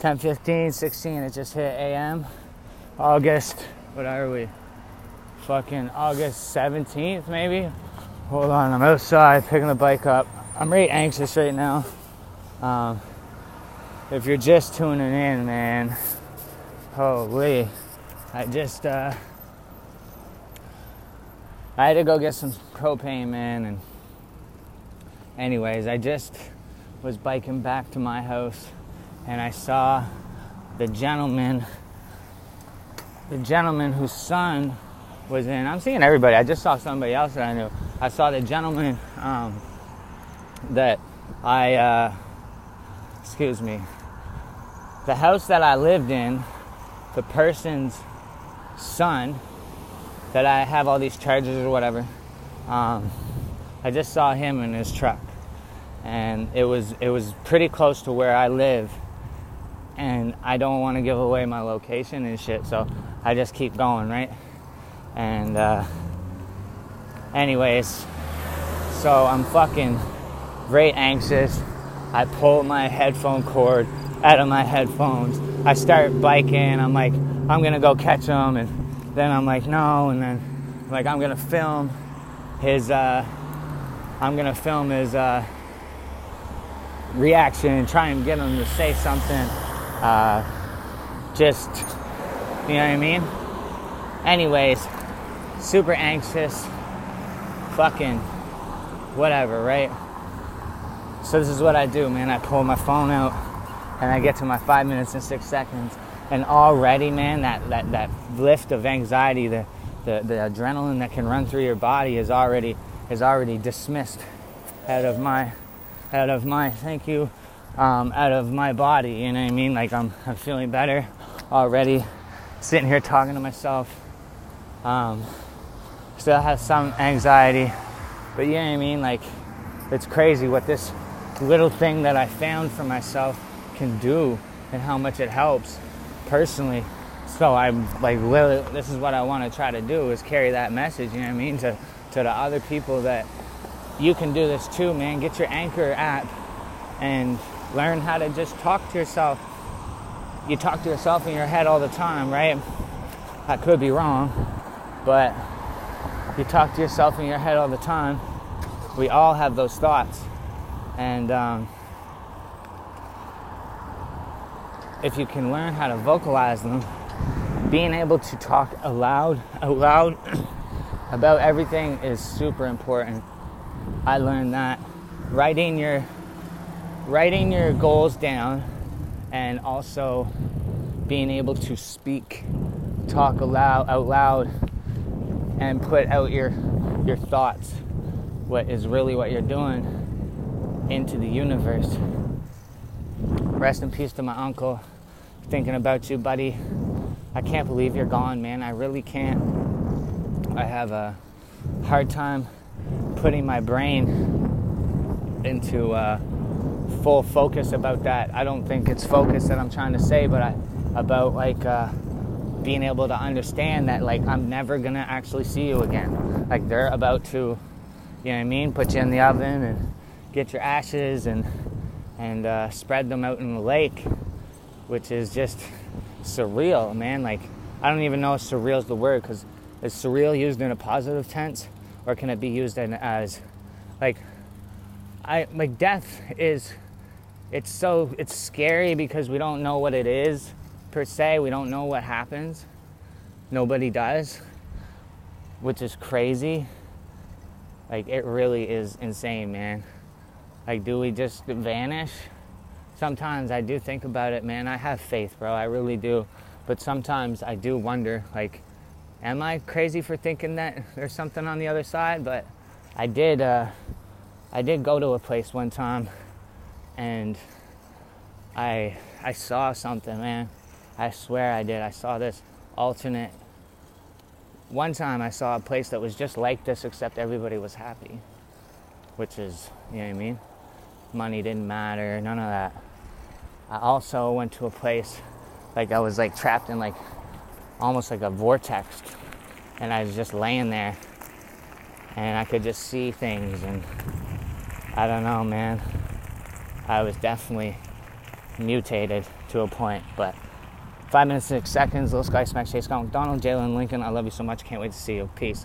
10 15 16 it just hit am august what are we? Fucking august 17th maybe? Hold on i'm outside picking the bike up. I'm really anxious right now. Um, if you're just tuning in man holy i just uh, i had to go get some propane man and anyways i just was biking back to my house and I saw the gentleman, the gentleman whose son was in. I'm seeing everybody. I just saw somebody else that I knew. I saw the gentleman um, that I, uh, excuse me, the house that I lived in, the person's son that I have all these charges or whatever. Um, I just saw him in his truck, and it was it was pretty close to where I live and I don't want to give away my location and shit, so I just keep going, right? And, uh, anyways, so I'm fucking very anxious. I pull my headphone cord out of my headphones. I start biking. I'm like, I'm gonna go catch him, and then I'm like, no, and then like I'm gonna film his. Uh, I'm gonna film his uh, reaction and try and get him to say something uh, just, you know what I mean? Anyways, super anxious, fucking whatever, right? So this is what I do, man. I pull my phone out and I get to my five minutes and six seconds. And already, man, that, that, that lift of anxiety, the, the, the adrenaline that can run through your body is already is already dismissed out of my out of my thank you um, out of my body. You know what I mean? Like I'm, I'm feeling better already. Sitting here talking to myself. Um, still have some anxiety, but you know what I mean? Like it's crazy what this little thing that I found for myself can do and how much it helps personally. So I'm like, literally, this is what I want to try to do is carry that message. You know what I mean? To to the other people that you can do this too, man. Get your Anchor app and Learn how to just talk to yourself. You talk to yourself in your head all the time, right? I could be wrong, but you talk to yourself in your head all the time. We all have those thoughts. And um, if you can learn how to vocalize them, being able to talk aloud, aloud about everything is super important. I learned that writing your writing your goals down and also being able to speak, talk aloud, out loud, and put out your your thoughts, what is really what you're doing, into the universe. Rest in peace to my uncle. Thinking about you, buddy. I can't believe you're gone, man. I really can't. I have a hard time putting my brain into uh, full focus about that. I don't think it's focus that I'm trying to say, but I, about like uh, being able to understand that like I'm never gonna actually see you again. Like they're about to, you know what I mean, put you in the oven and get your ashes and and uh, spread them out in the lake, which is just surreal, man. Like I don't even know if surreal is the word because is surreal used in a positive tense or can it be used in as like I like death is it's so it's scary because we don't know what it is per se. We don't know what happens. Nobody does, which is crazy. Like it really is insane, man. Like do we just vanish? Sometimes I do think about it, man. I have faith, bro. I really do. But sometimes I do wonder like am I crazy for thinking that there's something on the other side? But I did uh I did go to a place one time and I I saw something, man. I swear I did. I saw this alternate one time I saw a place that was just like this except everybody was happy. Which is, you know what I mean? Money didn't matter, none of that. I also went to a place like I was like trapped in like almost like a vortex and I was just laying there and I could just see things and I don't know, man. I was definitely mutated to a point. But five minutes, six seconds, Little Sky Smack Chase McDonald, Jalen Lincoln. I love you so much. Can't wait to see you. Peace.